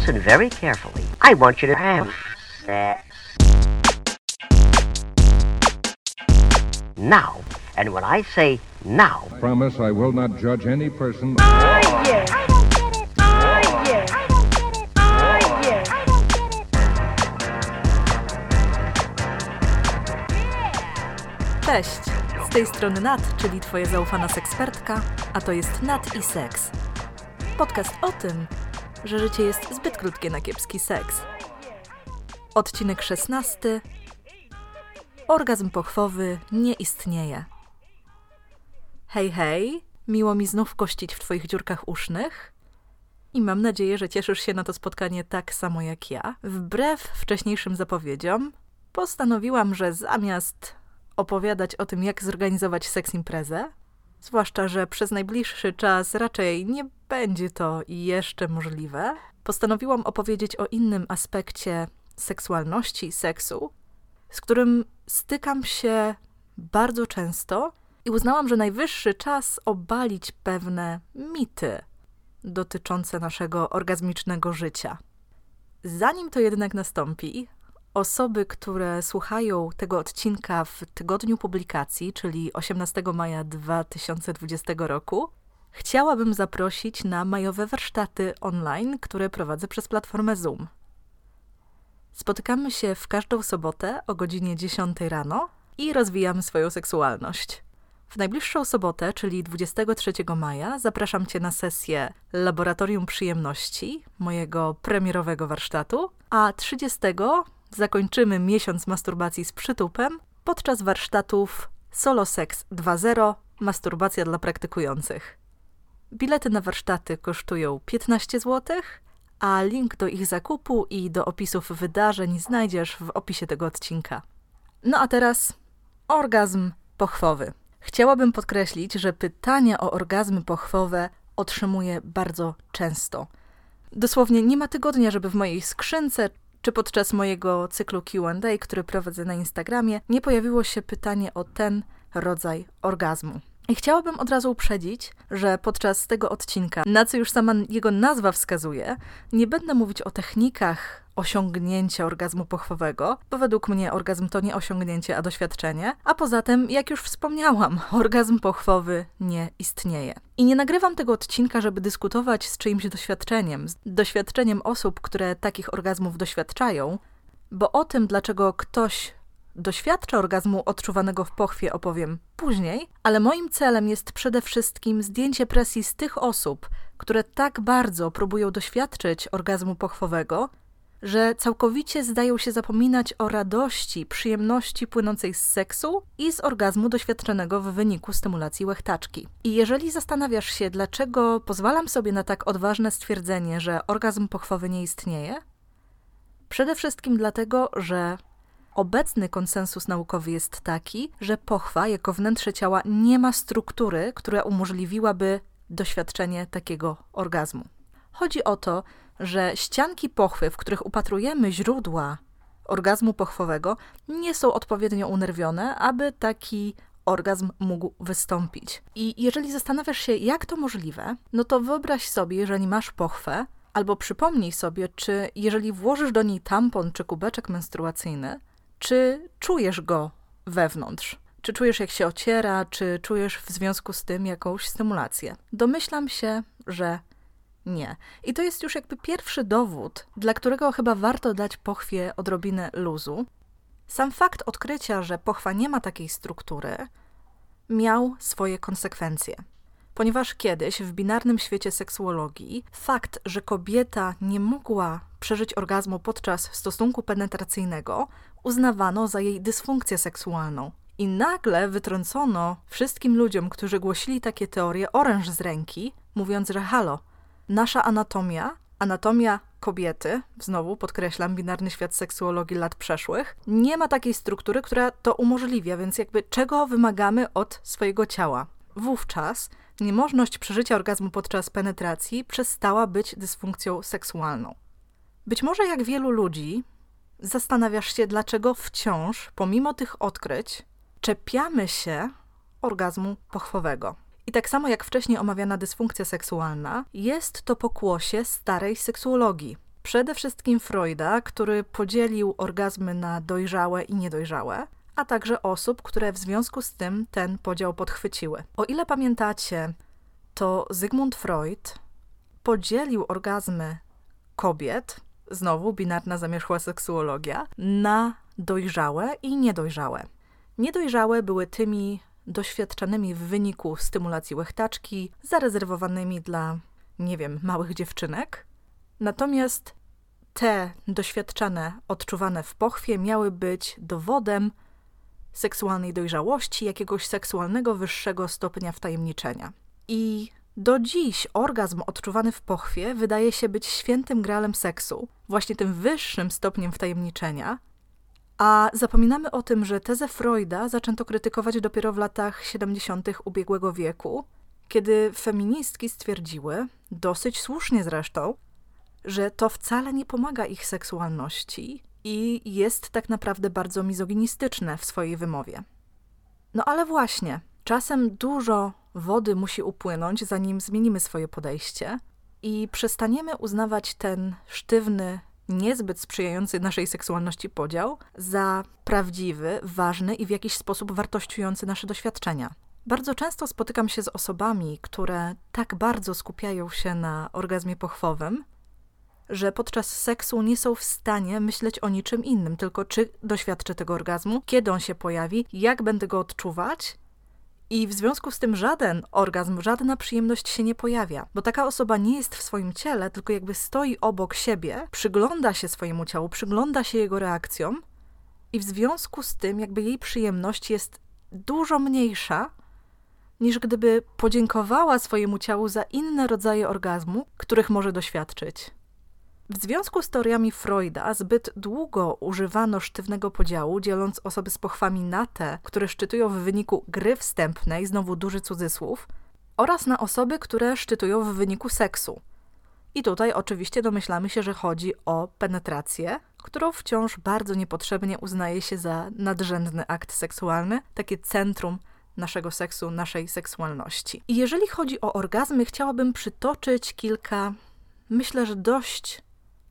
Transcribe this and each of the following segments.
listen very carefully. I want you to have sex. Now. And when I say now, Promise I will not judge any person. Oh, yeah. I don't get it. Oh, oh, Cześć! Z tej strony Nat, czyli Twoja zaufana sekspertka, a to jest Nat i Seks. Podcast o tym, że życie jest zbyt krótkie na kiepski seks. Odcinek 16. Orgazm pochwowy nie istnieje. Hej, hej! Miło mi znów kościć w Twoich dziurkach usznych. I mam nadzieję, że cieszysz się na to spotkanie tak samo jak ja. Wbrew wcześniejszym zapowiedziom, postanowiłam, że zamiast opowiadać o tym, jak zorganizować seks imprezę, zwłaszcza, że przez najbliższy czas raczej nie będzie to jeszcze możliwe, postanowiłam opowiedzieć o innym aspekcie seksualności, seksu, z którym stykam się bardzo często i uznałam, że najwyższy czas obalić pewne mity dotyczące naszego orgazmicznego życia. Zanim to jednak nastąpi, osoby, które słuchają tego odcinka w tygodniu publikacji, czyli 18 maja 2020 roku, chciałabym zaprosić na majowe warsztaty online, które prowadzę przez platformę Zoom. Spotykamy się w każdą sobotę o godzinie 10 rano i rozwijamy swoją seksualność. W najbliższą sobotę, czyli 23 maja, zapraszam Cię na sesję Laboratorium Przyjemności, mojego premierowego warsztatu, a 30 zakończymy miesiąc masturbacji z przytupem podczas warsztatów Solo Sex 2.0 Masturbacja dla praktykujących. Bilety na warsztaty kosztują 15 zł, a link do ich zakupu i do opisów wydarzeń znajdziesz w opisie tego odcinka. No a teraz orgazm pochwowy. Chciałabym podkreślić, że pytania o orgazmy pochwowe otrzymuję bardzo często. Dosłownie nie ma tygodnia, żeby w mojej skrzynce czy podczas mojego cyklu QA, który prowadzę na Instagramie, nie pojawiło się pytanie o ten rodzaj orgazmu. I chciałabym od razu uprzedzić, że podczas tego odcinka, na co już sama jego nazwa wskazuje, nie będę mówić o technikach osiągnięcia orgazmu pochwowego, bo według mnie orgazm to nie osiągnięcie, a doświadczenie. A poza tym, jak już wspomniałam, orgazm pochwowy nie istnieje. I nie nagrywam tego odcinka, żeby dyskutować z czyimś doświadczeniem, z doświadczeniem osób, które takich orgazmów doświadczają, bo o tym, dlaczego ktoś doświadcza orgazmu odczuwanego w pochwie opowiem później, ale moim celem jest przede wszystkim zdjęcie presji z tych osób, które tak bardzo próbują doświadczyć orgazmu pochwowego, że całkowicie zdają się zapominać o radości, przyjemności płynącej z seksu i z orgazmu doświadczonego w wyniku stymulacji łechtaczki. I jeżeli zastanawiasz się, dlaczego pozwalam sobie na tak odważne stwierdzenie, że orgazm pochwowy nie istnieje, przede wszystkim dlatego, że Obecny konsensus naukowy jest taki, że pochwa jako wnętrze ciała nie ma struktury, która umożliwiłaby doświadczenie takiego orgazmu. Chodzi o to, że ścianki pochwy, w których upatrujemy źródła orgazmu pochwowego, nie są odpowiednio unerwione, aby taki orgazm mógł wystąpić. I jeżeli zastanawiasz się, jak to możliwe, no to wyobraź sobie, jeżeli masz pochwę, albo przypomnij sobie, czy jeżeli włożysz do niej tampon czy kubeczek menstruacyjny, czy czujesz go wewnątrz? Czy czujesz, jak się ociera, czy czujesz w związku z tym jakąś stymulację? Domyślam się, że nie. I to jest już jakby pierwszy dowód, dla którego chyba warto dać pochwie odrobinę luzu. Sam fakt odkrycia, że pochwa nie ma takiej struktury, miał swoje konsekwencje. Ponieważ kiedyś w binarnym świecie seksuologii fakt, że kobieta nie mogła przeżyć orgazmu podczas stosunku penetracyjnego, uznawano za jej dysfunkcję seksualną. I nagle wytrącono wszystkim ludziom, którzy głosili takie teorie, oręż z ręki, mówiąc, że halo, nasza anatomia, anatomia kobiety, znowu podkreślam binarny świat seksuologii lat przeszłych, nie ma takiej struktury, która to umożliwia, więc jakby czego wymagamy od swojego ciała? Wówczas niemożność przeżycia orgazmu podczas penetracji przestała być dysfunkcją seksualną. Być może jak wielu ludzi zastanawiasz się, dlaczego wciąż, pomimo tych odkryć, czepiamy się orgazmu pochwowego. I tak samo jak wcześniej omawiana dysfunkcja seksualna, jest to pokłosie starej seksuologii. Przede wszystkim Freuda, który podzielił orgazmy na dojrzałe i niedojrzałe, a także osób, które w związku z tym ten podział podchwyciły. O ile pamiętacie, to Zygmunt Freud podzielił orgazmy kobiet, znowu binarna zamierzchła seksuologia, na dojrzałe i niedojrzałe. Niedojrzałe były tymi doświadczanymi w wyniku stymulacji łechtaczki, zarezerwowanymi dla, nie wiem, małych dziewczynek. Natomiast te doświadczane, odczuwane w pochwie miały być dowodem seksualnej dojrzałości, jakiegoś seksualnego wyższego stopnia wtajemniczenia. I do dziś orgazm odczuwany w pochwie wydaje się być świętym gralem seksu, właśnie tym wyższym stopniem wtajemniczenia, a zapominamy o tym, że tezę Freuda zaczęto krytykować dopiero w latach 70. ubiegłego wieku, kiedy feministki stwierdziły, dosyć słusznie zresztą, że to wcale nie pomaga ich seksualności i jest tak naprawdę bardzo mizoginistyczne w swojej wymowie. No ale właśnie, czasem dużo wody musi upłynąć, zanim zmienimy swoje podejście i przestaniemy uznawać ten sztywny, niezbyt sprzyjający naszej seksualności podział za prawdziwy, ważny i w jakiś sposób wartościujący nasze doświadczenia. Bardzo często spotykam się z osobami, które tak bardzo skupiają się na orgazmie pochwowym, że podczas seksu nie są w stanie myśleć o niczym innym, tylko czy doświadczę tego orgazmu, kiedy on się pojawi, jak będę go odczuwać. I w związku z tym żaden orgazm, żadna przyjemność się nie pojawia, bo taka osoba nie jest w swoim ciele, tylko jakby stoi obok siebie, przygląda się swojemu ciału, przygląda się jego reakcjom, i w związku z tym, jakby jej przyjemność jest dużo mniejsza, niż gdyby podziękowała swojemu ciału za inne rodzaje orgazmu, których może doświadczyć. W związku z teoriami Freuda zbyt długo używano sztywnego podziału, dzieląc osoby z pochwami na te, które szczytują w wyniku gry wstępnej, znowu duży cudzysłów, oraz na osoby, które szczytują w wyniku seksu. I tutaj oczywiście domyślamy się, że chodzi o penetrację, którą wciąż bardzo niepotrzebnie uznaje się za nadrzędny akt seksualny, takie centrum naszego seksu, naszej seksualności. I jeżeli chodzi o orgazmy, chciałabym przytoczyć kilka, myślę, że dość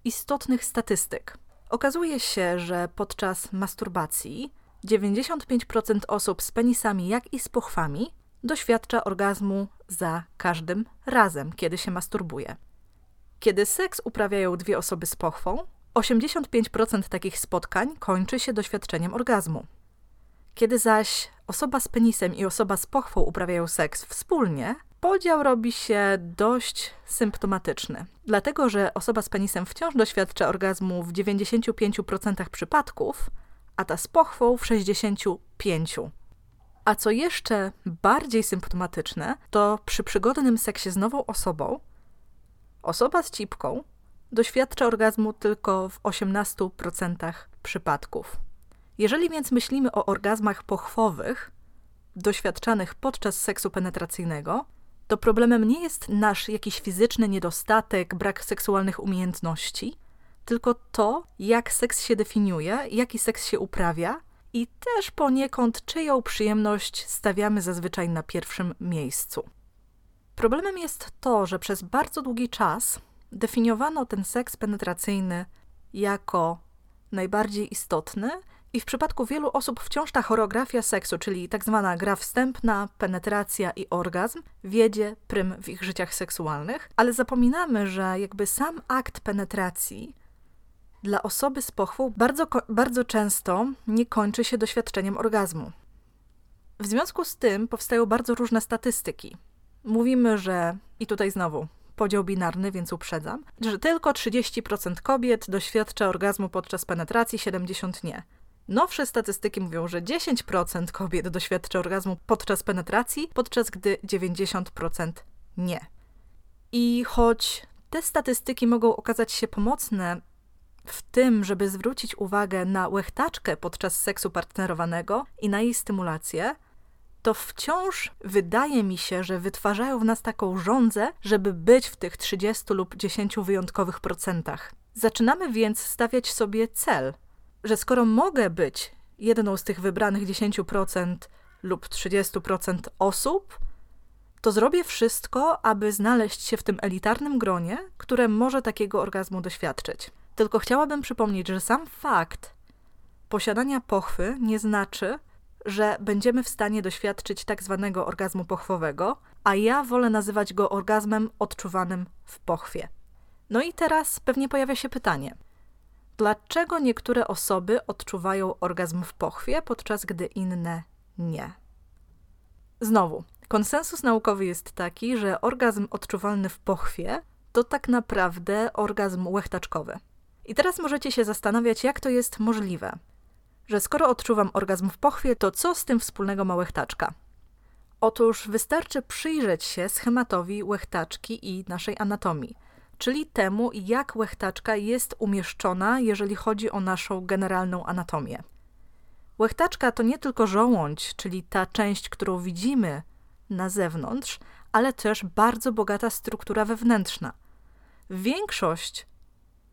istotnych statystyk. Okazuje się, że podczas masturbacji 95% osób z penisami, jak i z pochwami doświadcza orgazmu za każdym razem, kiedy się masturbuje. Kiedy seks uprawiają dwie osoby z pochwą, 85% takich spotkań kończy się doświadczeniem orgazmu. Kiedy zaś osoba z penisem i osoba z pochwą uprawiają seks wspólnie, podział robi się dość symptomatyczny. Dlatego, że osoba z penisem wciąż doświadcza orgazmu w 95% przypadków, a ta z pochwą w 65%. A co jeszcze bardziej symptomatyczne, to przy przygodnym seksie z nową osobą, osoba z cipką doświadcza orgazmu tylko w 18% przypadków. Jeżeli więc myślimy o orgazmach pochwowych, doświadczanych podczas seksu penetracyjnego, to problemem nie jest nasz jakiś fizyczny niedostatek, brak seksualnych umiejętności, tylko to, jak seks się definiuje, jaki seks się uprawia i też poniekąd czyją przyjemność stawiamy zazwyczaj na pierwszym miejscu. Problemem jest to, że przez bardzo długi czas definiowano ten seks penetracyjny jako najbardziej istotny i w przypadku wielu osób wciąż ta choreografia seksu, czyli tak zwana gra wstępna, penetracja i orgazm, wiedzie prym w ich życiach seksualnych, ale zapominamy, że jakby sam akt penetracji dla osoby z pochwą bardzo, bardzo często nie kończy się doświadczeniem orgazmu. W związku z tym powstają bardzo różne statystyki. Mówimy, że i tutaj znowu podział binarny, więc uprzedzam, że tylko 30% kobiet doświadcza orgazmu podczas penetracji, 70% nie. Nowsze statystyki mówią, że 10% kobiet doświadcza orgazmu podczas penetracji, podczas gdy 90% nie. I choć te statystyki mogą okazać się pomocne w tym, żeby zwrócić uwagę na łechtaczkę podczas seksu partnerowanego i na jej stymulację, to wciąż wydaje mi się, że wytwarzają w nas taką żądzę, żeby być w tych 30 lub 10 wyjątkowych procentach. Zaczynamy więc stawiać sobie cel, że skoro mogę być jedną z tych wybranych 10% lub 30% osób, to zrobię wszystko, aby znaleźć się w tym elitarnym gronie, które może takiego orgazmu doświadczyć. Tylko chciałabym przypomnieć, że sam fakt posiadania pochwy nie znaczy, że będziemy w stanie doświadczyć tak zwanego orgazmu pochwowego, a ja wolę nazywać go orgazmem odczuwanym w pochwie. No i teraz pewnie pojawia się pytanie: dlaczego niektóre osoby odczuwają orgazm w pochwie, podczas gdy inne nie? Znowu, konsensus naukowy jest taki, że orgazm odczuwalny w pochwie to tak naprawdę orgazm łechtaczkowy. I teraz możecie się zastanawiać, jak to jest możliwe, że skoro odczuwam orgazm w pochwie, to co z tym wspólnego ma łechtaczka? Otóż wystarczy przyjrzeć się schematowi łechtaczki i naszej anatomii, czyli temu, jak łechtaczka jest umieszczona, jeżeli chodzi o naszą generalną anatomię. Łechtaczka to nie tylko żołądź, czyli ta część, którą widzimy na zewnątrz, ale też bardzo bogata struktura wewnętrzna. Większość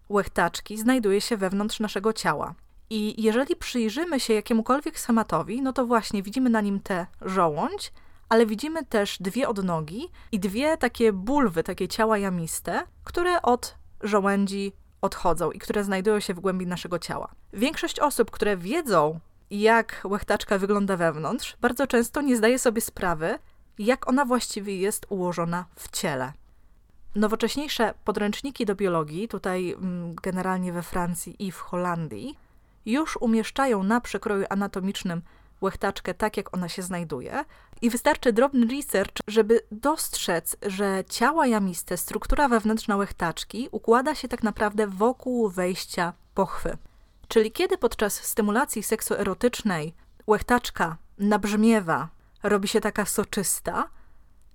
łechtaczki znajduje się wewnątrz naszego ciała. I jeżeli przyjrzymy się jakiemukolwiek schematowi, no to właśnie widzimy na nim tę żołądź, ale widzimy też dwie odnogi i dwie takie bulwy, takie ciała jamiste, które od żołędzi odchodzą i które znajdują się w głębi naszego ciała. Większość osób, które wiedzą, jak łechtaczka wygląda wewnątrz, bardzo często nie zdaje sobie sprawy, jak ona właściwie jest ułożona w ciele. Nowocześniejsze podręczniki do biologii, tutaj mm, generalnie we Francji i w Holandii, już umieszczają na przekroju anatomicznym łechtaczkę tak, jak ona się znajduje. I wystarczy drobny research, żeby dostrzec, że ciała jamiste, struktura wewnętrzna łechtaczki układa się tak naprawdę wokół wejścia pochwy. Czyli kiedy podczas stymulacji seksuerotycznej łechtaczka nabrzmiewa, robi się taka soczysta,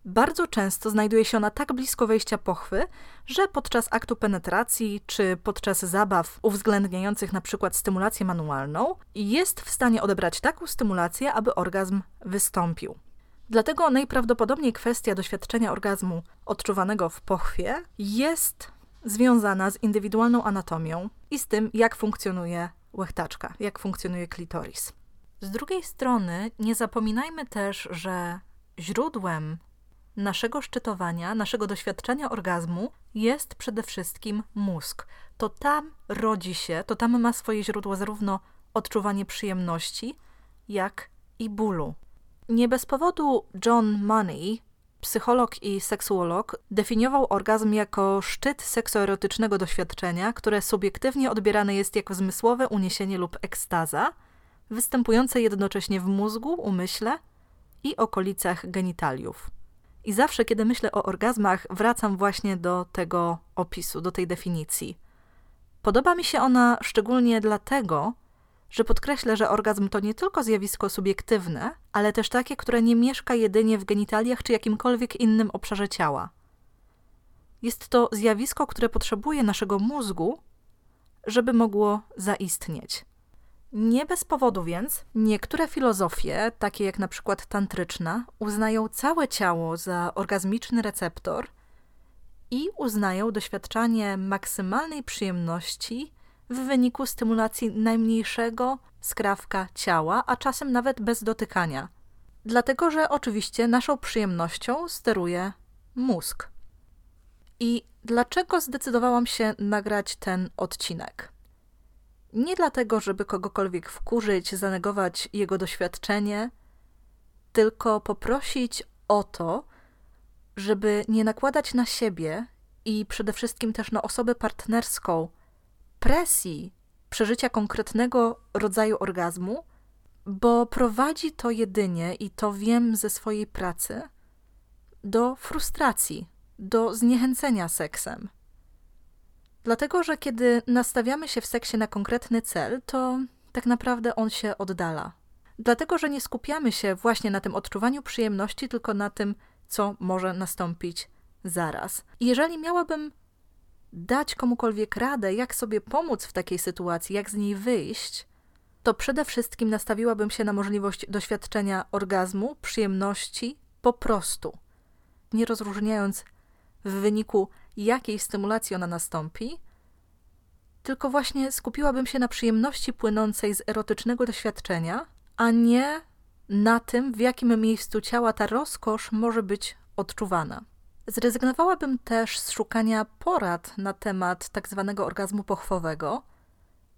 bardzo często znajduje się ona tak blisko wejścia pochwy, że podczas aktu penetracji czy podczas zabaw uwzględniających przykład stymulację manualną jest w stanie odebrać taką stymulację, aby orgazm wystąpił. Dlatego najprawdopodobniej kwestia doświadczenia orgazmu odczuwanego w pochwie jest związana z indywidualną anatomią i z tym, jak funkcjonuje łechtaczka, jak funkcjonuje klitoris. Z drugiej strony, nie zapominajmy też, że źródłem naszego szczytowania, naszego doświadczenia orgazmu jest przede wszystkim mózg. To tam rodzi się, to tam ma swoje źródło zarówno odczuwanie przyjemności, jak i bólu. Nie bez powodu John Money, psycholog i seksuolog, definiował orgazm jako szczyt seksuerotycznego doświadczenia, które subiektywnie odbierane jest jako zmysłowe uniesienie lub ekstaza, występujące jednocześnie w mózgu, umyśle i okolicach genitaliów. I zawsze, kiedy myślę o orgazmach, wracam właśnie do tego opisu, do tej definicji. Podoba mi się ona szczególnie dlatego, że podkreślę, że orgazm to nie tylko zjawisko subiektywne, ale też takie, które nie mieszka jedynie w genitaliach czy jakimkolwiek innym obszarze ciała. Jest to zjawisko, które potrzebuje naszego mózgu, żeby mogło zaistnieć. Nie bez powodu więc niektóre filozofie, takie jak na przykład tantryczna, uznają całe ciało za orgazmiczny receptor i uznają doświadczanie maksymalnej przyjemności w wyniku stymulacji najmniejszego skrawka ciała, a czasem nawet bez dotykania. Dlatego, że oczywiście naszą przyjemnością steruje mózg. I dlaczego zdecydowałam się nagrać ten odcinek? Nie dlatego, żeby kogokolwiek wkurzyć, zanegować jego doświadczenie, tylko poprosić o to, żeby nie nakładać na siebie i przede wszystkim też na osobę partnerską presji przeżycia konkretnego rodzaju orgazmu, bo prowadzi to jedynie, i to wiem ze swojej pracy, do frustracji, do zniechęcenia seksem. Dlatego, że kiedy nastawiamy się w seksie na konkretny cel, to tak naprawdę on się oddala. Dlatego, że nie skupiamy się właśnie na tym odczuwaniu przyjemności, tylko na tym, co może nastąpić zaraz. I jeżeli miałabym dać komukolwiek radę, jak sobie pomóc w takiej sytuacji, jak z niej wyjść, to przede wszystkim nastawiłabym się na możliwość doświadczenia orgazmu, przyjemności po prostu, nie rozróżniając w wyniku jakiej stymulacji ona nastąpi, tylko właśnie skupiłabym się na przyjemności płynącej z erotycznego doświadczenia, a nie na tym, w jakim miejscu ciała ta rozkosz może być odczuwana. Zrezygnowałabym też z szukania porad na temat tak zwanego orgazmu pochwowego,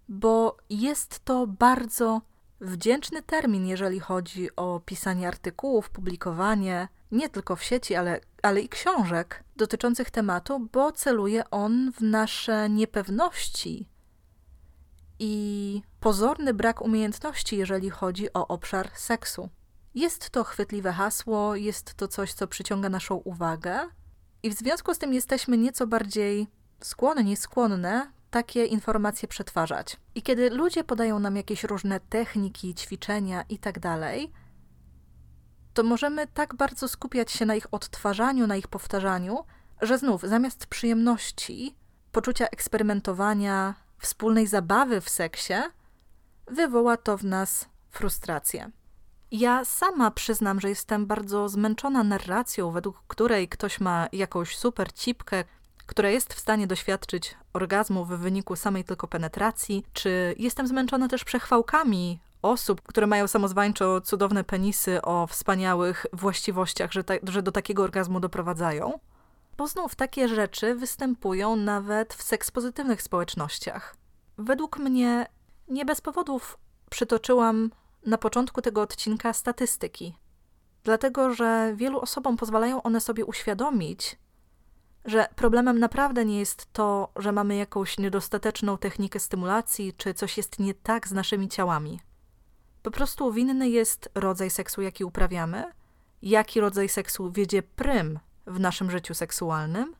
bo jest to bardzo wdzięczny termin, jeżeli chodzi o pisanie artykułów, publikowanie nie tylko w sieci, ale, ale i książek dotyczących tematu, bo celuje on w nasze niepewności i pozorny brak umiejętności, jeżeli chodzi o obszar seksu. Jest to chwytliwe hasło, jest to coś, co przyciąga naszą uwagę, i w związku z tym jesteśmy nieco bardziej skłonni, skłonne takie informacje przetwarzać. I kiedy ludzie podają nam jakieś różne techniki, ćwiczenia itd., tak to możemy tak bardzo skupiać się na ich odtwarzaniu, na ich powtarzaniu, że znów zamiast przyjemności, poczucia eksperymentowania, wspólnej zabawy w seksie, wywoła to w nas frustrację. Ja sama przyznam, że jestem bardzo zmęczona narracją, według której ktoś ma jakąś super cipkę, która jest w stanie doświadczyć orgazmu w wyniku samej tylko penetracji, czy jestem zmęczona też przechwałkami osób, które mają samozwańczo cudowne penisy o wspaniałych właściwościach, że, ta, że do takiego orgazmu doprowadzają. Bo znów takie rzeczy występują nawet w sekspozytywnych społecznościach. Według mnie nie bez powodów przytoczyłam na początku tego odcinka statystyki, dlatego że wielu osobom pozwalają one sobie uświadomić, że problemem naprawdę nie jest to, że mamy jakąś niedostateczną technikę stymulacji, czy coś jest nie tak z naszymi ciałami. Po prostu winny jest rodzaj seksu, jaki uprawiamy, jaki rodzaj seksu wiedzie prym w naszym życiu seksualnym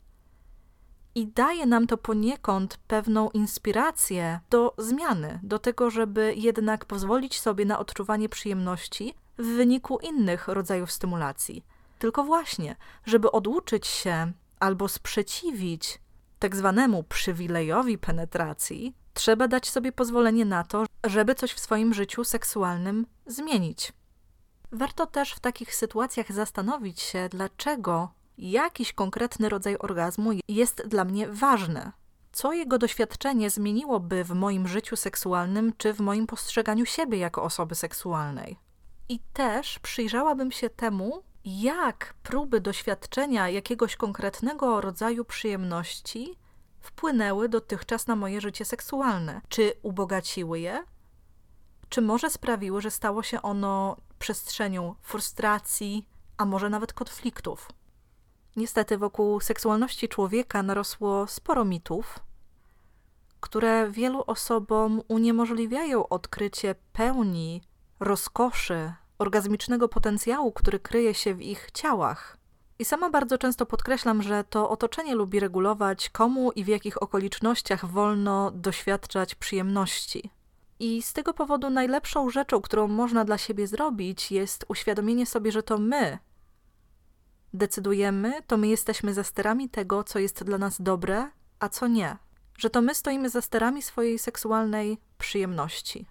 i daje nam to poniekąd pewną inspirację do zmiany, do tego, żeby jednak pozwolić sobie na odczuwanie przyjemności w wyniku innych rodzajów stymulacji. Tylko właśnie, żeby oduczyć się albo sprzeciwić tak zwanemu przywilejowi penetracji, trzeba dać sobie pozwolenie na to, żeby coś w swoim życiu seksualnym zmienić. Warto też w takich sytuacjach zastanowić się, dlaczego jakiś konkretny rodzaj orgazmu jest dla mnie ważny. Co jego doświadczenie zmieniłoby w moim życiu seksualnym czy w moim postrzeganiu siebie jako osoby seksualnej? I też przyjrzałabym się temu, jak próby doświadczenia jakiegoś konkretnego rodzaju przyjemności wpłynęły dotychczas na moje życie seksualne. Czy ubogaciły je? Czy może sprawiły, że stało się ono przestrzenią frustracji, a może nawet konfliktów? Niestety wokół seksualności człowieka narosło sporo mitów, które wielu osobom uniemożliwiają odkrycie pełni rozkoszy, orgazmicznego potencjału, który kryje się w ich ciałach. I sama bardzo często podkreślam, że to otoczenie lubi regulować, komu i w jakich okolicznościach wolno doświadczać przyjemności. I z tego powodu najlepszą rzeczą, którą można dla siebie zrobić, jest uświadomienie sobie, że to my decydujemy, to my jesteśmy za sterami tego, co jest dla nas dobre, a co nie. Że to my stoimy za sterami swojej seksualnej przyjemności.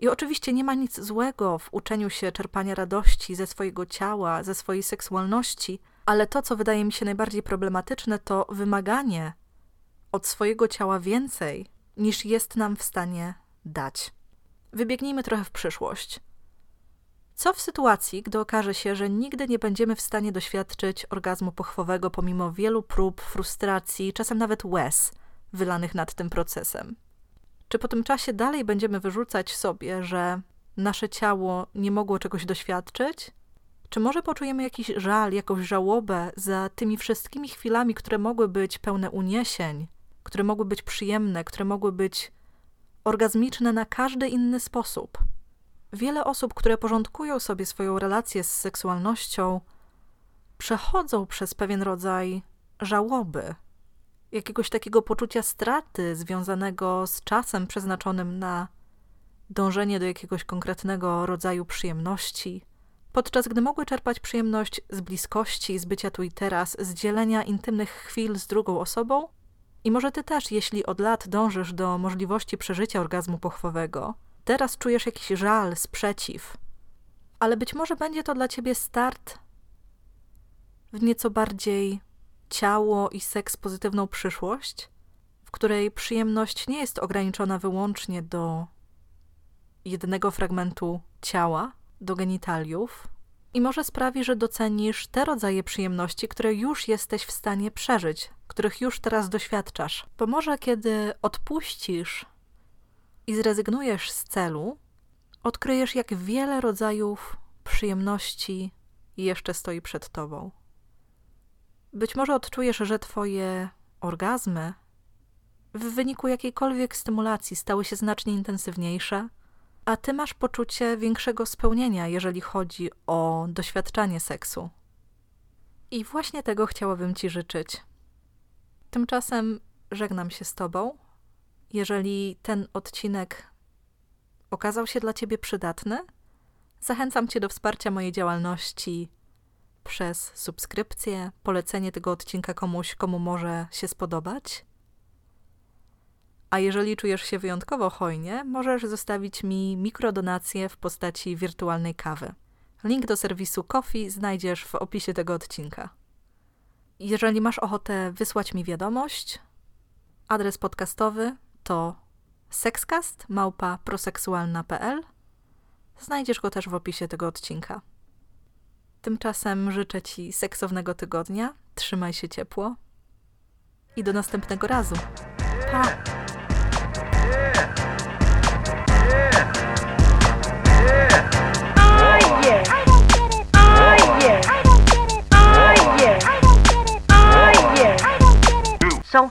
I oczywiście nie ma nic złego w uczeniu się czerpania radości ze swojego ciała, ze swojej seksualności, ale to, co wydaje mi się najbardziej problematyczne, to wymaganie od swojego ciała więcej, niż jest nam w stanie dać. Wybiegnijmy trochę w przyszłość. Co w sytuacji, gdy okaże się, że nigdy nie będziemy w stanie doświadczyć orgazmu pochwowego pomimo wielu prób, frustracji, czasem nawet łez wylanych nad tym procesem? Czy po tym czasie dalej będziemy wyrzucać sobie, że nasze ciało nie mogło czegoś doświadczyć? Czy może poczujemy jakiś żal, jakąś żałobę za tymi wszystkimi chwilami, które mogły być pełne uniesień, które mogły być przyjemne, które mogły być orgazmiczne na każdy inny sposób? Wiele osób, które porządkują sobie swoją relację z seksualnością, przechodzą przez pewien rodzaj żałoby, jakiegoś takiego poczucia straty związanego z czasem przeznaczonym na dążenie do jakiegoś konkretnego rodzaju przyjemności, podczas gdy mogły czerpać przyjemność z bliskości, z bycia tu i teraz, z dzielenia intymnych chwil z drugą osobą. I może ty też, jeśli od lat dążysz do możliwości przeżycia orgazmu pochwowego, teraz czujesz jakiś żal, sprzeciw, ale być może będzie to dla ciebie start w nieco bardziej ciało i seks pozytywną przyszłość, w której przyjemność nie jest ograniczona wyłącznie do jednego fragmentu ciała, do genitaliów, I może sprawi, że docenisz te rodzaje przyjemności, które już jesteś w stanie przeżyć, których już teraz doświadczasz. Bo może kiedy odpuścisz i zrezygnujesz z celu, odkryjesz, jak wiele rodzajów przyjemności jeszcze stoi przed tobą. Być może odczujesz, że twoje orgazmy w wyniku jakiejkolwiek stymulacji stały się znacznie intensywniejsze, a ty masz poczucie większego spełnienia, jeżeli chodzi o doświadczanie seksu. I właśnie tego chciałabym ci życzyć. Tymczasem żegnam się z tobą. Jeżeli ten odcinek okazał się dla ciebie przydatny, zachęcam cię do wsparcia mojej działalności przez subskrypcję, polecenie tego odcinka komuś, komu może się spodobać. A jeżeli czujesz się wyjątkowo hojnie, możesz zostawić mi mikrodonację w postaci wirtualnej kawy. Link do serwisu Kofi znajdziesz w opisie tego odcinka. Jeżeli masz ochotę wysłać mi wiadomość, adres podcastowy to sexcast@proseksualna.pl. Znajdziesz go też w opisie tego odcinka. Tymczasem życzę Ci seksownego tygodnia, trzymaj się ciepło i do następnego razu. Pa! So